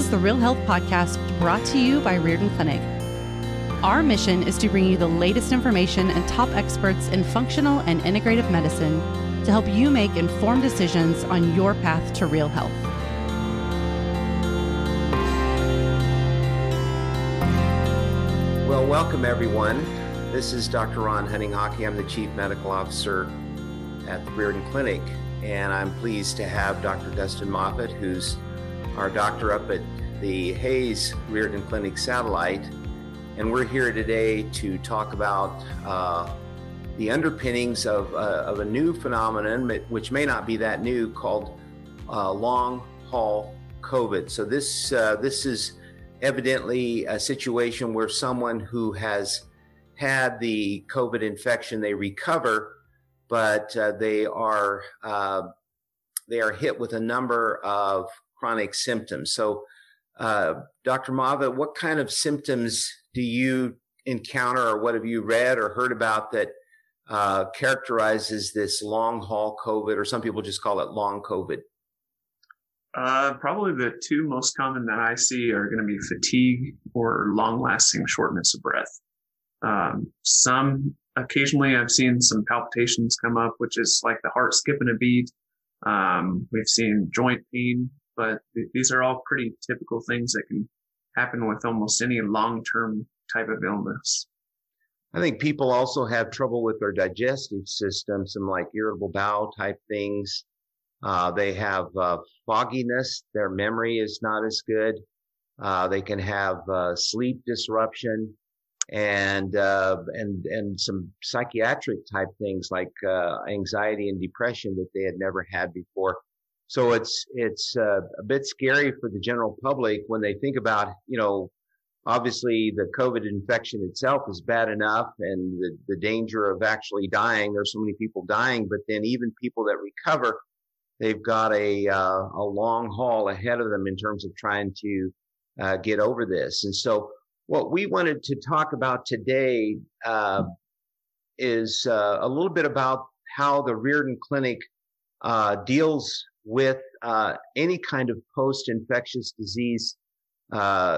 is the Real Health Podcast brought to you by Riordan Clinic. Our mission is to bring you the latest information and top experts in functional and integrative medicine to help you make informed decisions on your path to real health. Well, welcome everyone. This is Dr. Ron Hunninghake. I'm the Chief Medical Officer at the Riordan Clinic, and I'm pleased to have Dr. Dustin Moffitt, who's our doctor up at the Hays Riordan Clinic satellite. And we're here today to talk about uh, the underpinnings of, uh, of a new phenomenon, which may not be that new, called uh, long haul COVID. So this uh, this is evidently a situation where someone who has had the COVID infection they recover, but uh, they are uh, they are hit with a number of chronic symptoms. So, uh, Dr. Moffitt, what kind of symptoms do you encounter, or what have you read or heard about that uh, characterizes this long haul COVID, or some people just call it long COVID? Uh, probably the two most common that I see are going to be fatigue or long lasting shortness of breath. Um, some occasionally I've seen some palpitations come up, which is like the heart skipping a beat. Um, we've seen joint pain, but th- these are all pretty typical things that can happen with almost any long term type of illness. I think people also have trouble with their digestive system, some like irritable bowel type things. Uh, they have uh, fogginess. Their memory is not as good. Uh, they can have uh, sleep disruption and uh, and and some psychiatric type things like uh, anxiety and depression that they had never had before. So it's it's a bit scary for the general public when they think about you know obviously the COVID infection itself is bad enough and the, the danger of actually dying. There's so many people dying, but then even people that recover they've got a uh, a long haul ahead of them in terms of trying to uh, get over this. And so, what we wanted to talk about today uh, is uh, a little bit about how the Riordan Clinic uh, deals with uh, any kind of post-infectious disease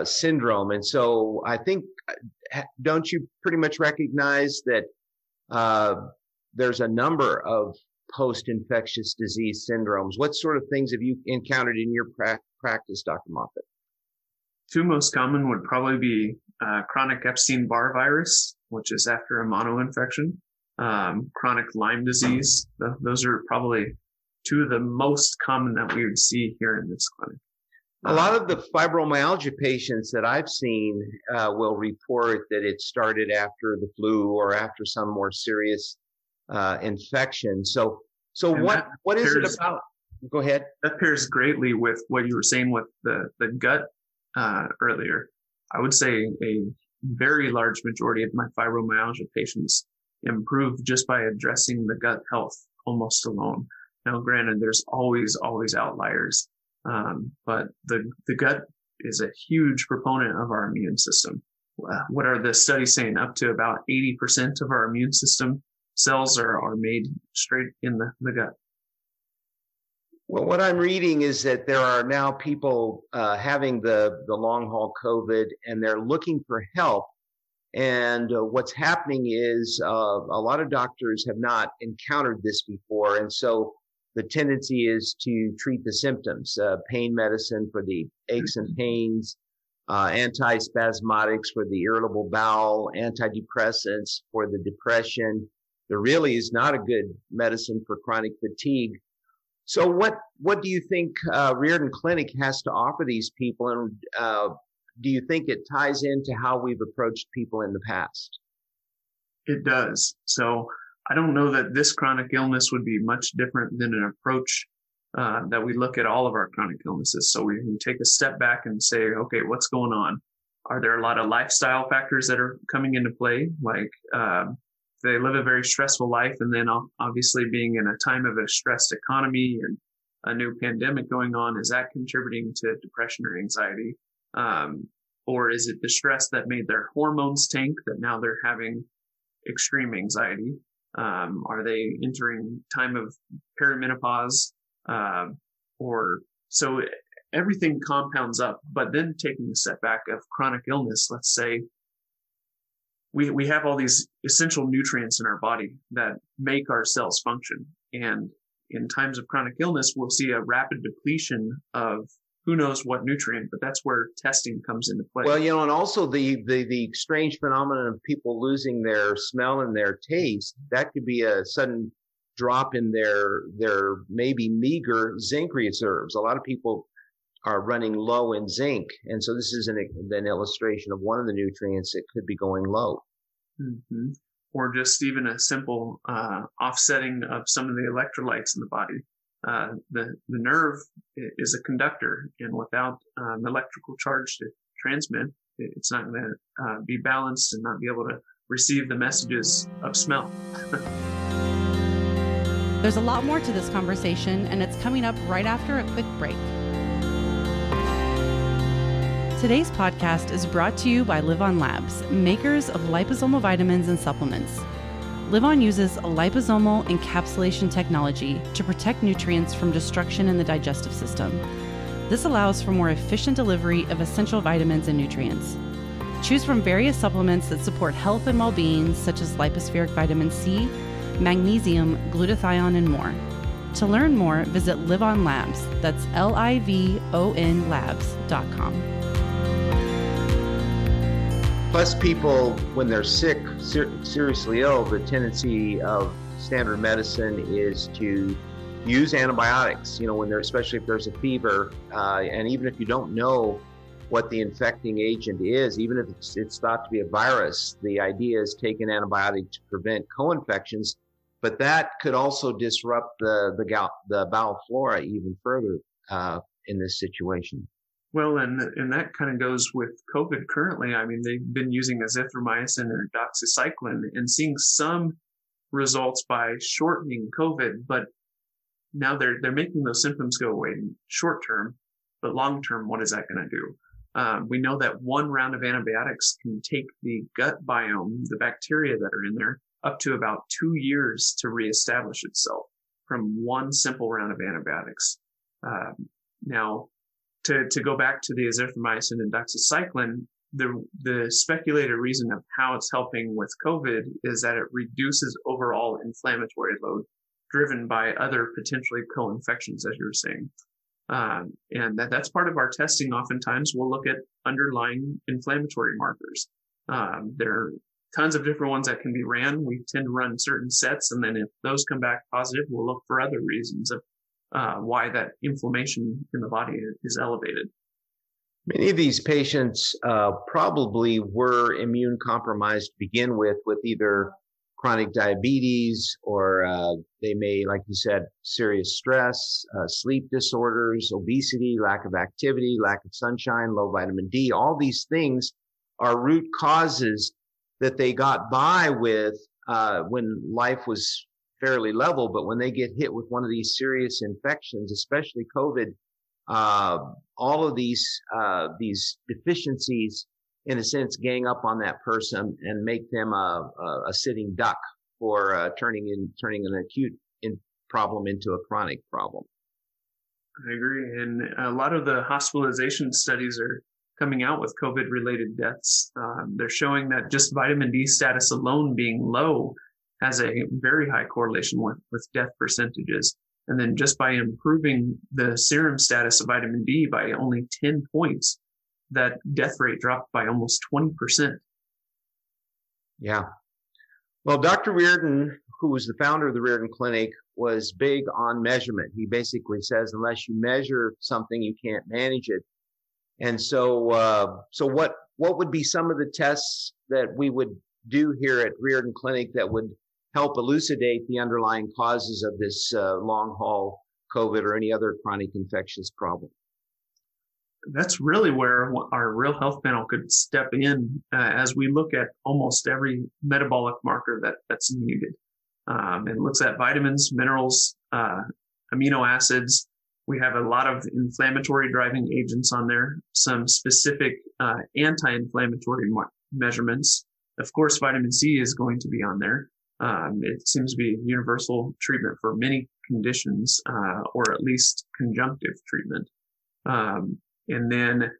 syndrome. And so, I think, don't you pretty much recognize that? there's a number of post-infectious disease syndromes. What sort of things have you encountered in your pra- practice, Dr. Moffitt? Two most common would probably be uh, chronic Epstein-Barr virus, which is after a monoinfection, um, chronic Lyme disease. those are probably two of the most common that we would see here in this clinic. A lot of the fibromyalgia patients that I've seen uh, will report that it started after the flu or after some more serious uh, infection. So, so and what what is pairs, it about? Go ahead. That pairs greatly with what you were saying with the the gut uh, earlier. I would say a very large majority of my fibromyalgia patients improve just by addressing the gut health almost alone. Now, granted, there's always always outliers, um, but the the gut is a huge proponent of our immune system. Uh, what are the studies saying? Up to about 80% of our immune system cells are, are made straight in the, the gut. Well, what I'm reading is that there are now people uh, having the, the long haul COVID and they're looking for help. And uh, what's happening is uh, a lot of doctors have not encountered this before. And so the tendency is to treat the symptoms, uh, pain medicine for the aches and pains, uh, antispasmodics for the irritable bowel, antidepressants for the depression, there really is not a good medicine for chronic fatigue. So what what do you think uh, Riordan Clinic has to offer these people, and uh, do you think it ties into how we've approached people in the past? It does. So I don't know that this chronic illness would be much different than an approach uh, that we look at all of our chronic illnesses. So we can take a step back and say, okay, what's going on? Are there a lot of lifestyle factors that are coming into play, like um, they live a very stressful life. And then obviously being in a time of a stressed economy and a new pandemic going on, is that contributing to depression or anxiety? Um, or is it the stress that made their hormones tank that now they're having extreme anxiety? Um, are they entering time of perimenopause? Uh, or so everything compounds up. But then taking a step back of chronic illness, let's say we, we have all these essential nutrients in our body that make our cells function. And in times of chronic illness, we'll see a rapid depletion of who knows what nutrient, but that's where testing comes into play. Well, you know, and also the, the, the strange phenomenon of people losing their smell and their taste, that could be a sudden drop in their, their maybe meager zinc reserves. A lot of people are running low in zinc. And so this is an, an illustration of one of the nutrients that could be going low. Mm-hmm. Or just even a simple uh, offsetting of some of the electrolytes in the body. Uh, the the nerve is a conductor, and without um, electrical charge to transmit, it's not going to uh, be balanced and not be able to receive the messages of smell. There's a lot more to this conversation, and it's coming up right after a quick break. Today's podcast is brought to you by LivOn Labs, makers of liposomal vitamins and supplements. LivOn uses liposomal encapsulation technology to protect nutrients from destruction in the digestive system. This allows for more efficient delivery of essential vitamins and nutrients. Choose from various supplements that support health and well being, such as Lypo-Spheric vitamin C, magnesium, glutathione, and more. To learn more, visit LivOn Labs. That's L I V O N labs.com. Plus, people, when they're sick, ser- seriously ill, the tendency of standard medicine is to use antibiotics. You know, when they're especially if there's a fever, uh, and even if you don't know what the infecting agent is, even if it's, it's thought to be a virus, the idea is take an antibiotic to prevent co-infections. But that could also disrupt the the, gout, the bowel flora even further uh, in this situation. Well, and and that kind of goes with COVID currently. I mean, they've been using azithromycin or doxycycline and seeing some results by shortening COVID, but now they're they're making those symptoms go away short term, but long term, what is that going to do? Um, we know that one round of antibiotics can take the gut biome, the bacteria that are in there, up to about two years to reestablish itself from one simple round of antibiotics. Um, now, to, to go back to the azithromycin and doxycycline, the, the speculated reason of how it's helping with COVID is that it reduces overall inflammatory load driven by other potentially co-infections, as you were saying. Um, and that, that's part of our testing. Oftentimes we'll look at underlying inflammatory markers. Um, there are tons of different ones that can be ran. We tend to run certain sets. And then if those come back positive, we'll look for other reasons of uh, why that inflammation in the body is elevated. Many of these patients uh, probably were immune compromised to begin with, with either chronic diabetes or uh, they may, like you said, serious stress, uh, sleep disorders, obesity, lack of activity, lack of sunshine, low vitamin D. All these things are root causes that they got by with uh, when life was fairly level, but when they get hit with one of these serious infections, especially COVID, uh, all of these uh, these deficiencies, in a sense, gang up on that person and make them a, a, a sitting duck for uh, turning in turning an acute in problem into a chronic problem. I agree, and a lot of the hospitalization studies are coming out with COVID related deaths. Um, they're showing that just vitamin D status alone being low has a very high correlation with, with death percentages. And then just by improving the serum status of vitamin D by only 10 points, that death rate dropped by almost 20%. Yeah. Well, Dr. Riordan, who was the founder of the Riordan Clinic, was big on measurement. He basically says, unless you measure something, you can't manage it. And so, uh, so what, what would be some of the tests that we would do here at Riordan Clinic that would help elucidate the underlying causes of this uh, long haul COVID or any other chronic infectious problem. That's really where our real health panel could step in uh, as we look at almost every metabolic marker that that's needed. Um, it looks at vitamins, minerals, uh, amino acids. We have a lot of inflammatory driving agents on there, some specific uh, anti-inflammatory mar- measurements. Of course, vitamin C is going to be on there. Um, it seems to be a universal treatment for many conditions, uh, or at least conjunctive treatment. Um, and then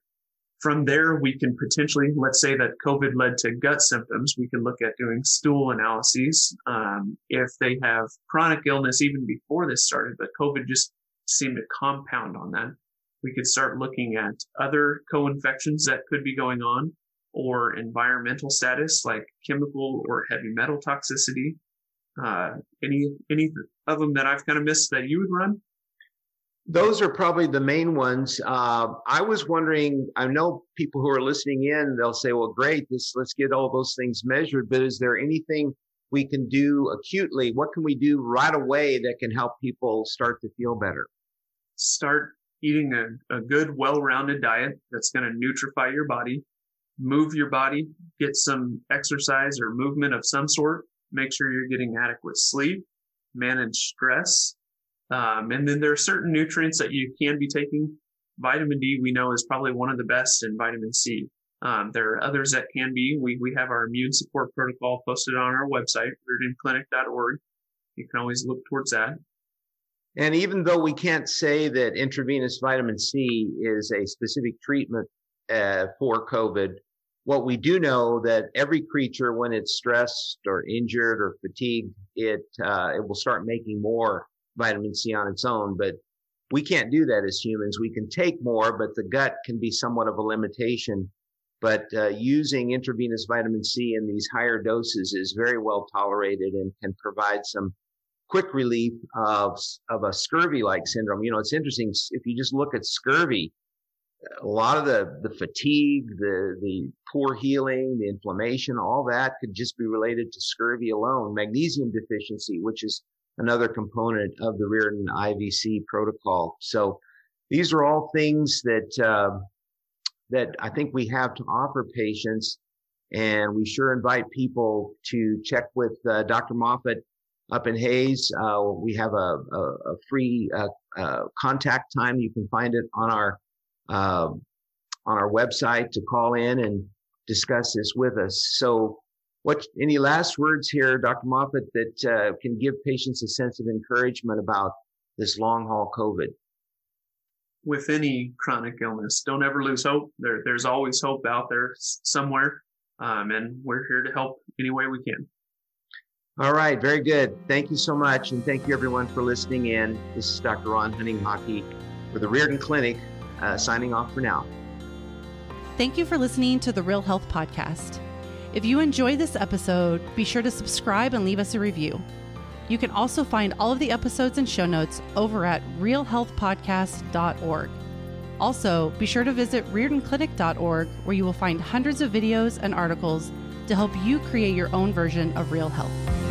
from there, we can potentially, let's say that COVID led to gut symptoms. We can look at doing stool analyses. Um, if they have chronic illness even before this started, but COVID just seemed to compound on that, we could start looking at other co-infections that could be going on or environmental status like chemical or heavy metal toxicity. Uh, any, any of them that I've kind of missed that you would run? Those are probably the main ones. Uh, I was wondering. I know people who are listening in. They'll say, "Well, great. This let's get all those things measured." But is there anything we can do acutely? What can we do right away that can help people start to feel better? Start eating a, a good, well-rounded diet that's going to nutrify your body. Move your body. Get some exercise or movement of some sort. Make sure you're getting adequate sleep. Manage stress um, and then there are certain nutrients that you can be taking. Vitamin D, we know, is probably one of the best, and vitamin C. Um, there are others that can be. We, we have our immune support protocol posted on our website, riordanclinic.org. You can always look towards that. And even though we can't say that intravenous vitamin C is a specific treatment uh, for COVID, what we do know that every creature, when it's stressed or injured or fatigued, it uh, it will start making more vitamin C on its own, but we can't do that as humans. We can take more, but the gut can be somewhat of a limitation. But uh, using intravenous vitamin C in these higher doses is very well tolerated and can provide some quick relief of, of a scurvy-like syndrome. You know, it's interesting if you just look at scurvy, a lot of the, the fatigue, the, the poor healing, the inflammation, all that could just be related to scurvy alone. Magnesium deficiency, which is another component of the Riordan IVC protocol. So these are all things that uh, that I think we have to offer patients, and we sure invite people to check with uh, Dr. Moffitt up in Hays. Uh, we have a, a, a free uh, uh, contact time. You can find it on our um, on our website to call in and discuss this with us. So what any last words here, Dr. Moffitt, that uh, can give patients a sense of encouragement about this long haul COVID? With any chronic illness, don't ever lose hope. There, there's always hope out there somewhere, um, and we're here to help any way we can. All right, very good. Thank you so much, and thank you everyone for listening in. This is Dr. Ron Hunninghake for the Riordan Clinic, uh, signing off for now. Thank you for listening to the Real Health Podcast. If you enjoyed this episode, be sure to subscribe and leave us a review. You can also find all of the episodes and show notes over at realhealthpodcast.org. Also, be sure to visit riordanclinic.org where you will find hundreds of videos and articles to help you create your own version of real health.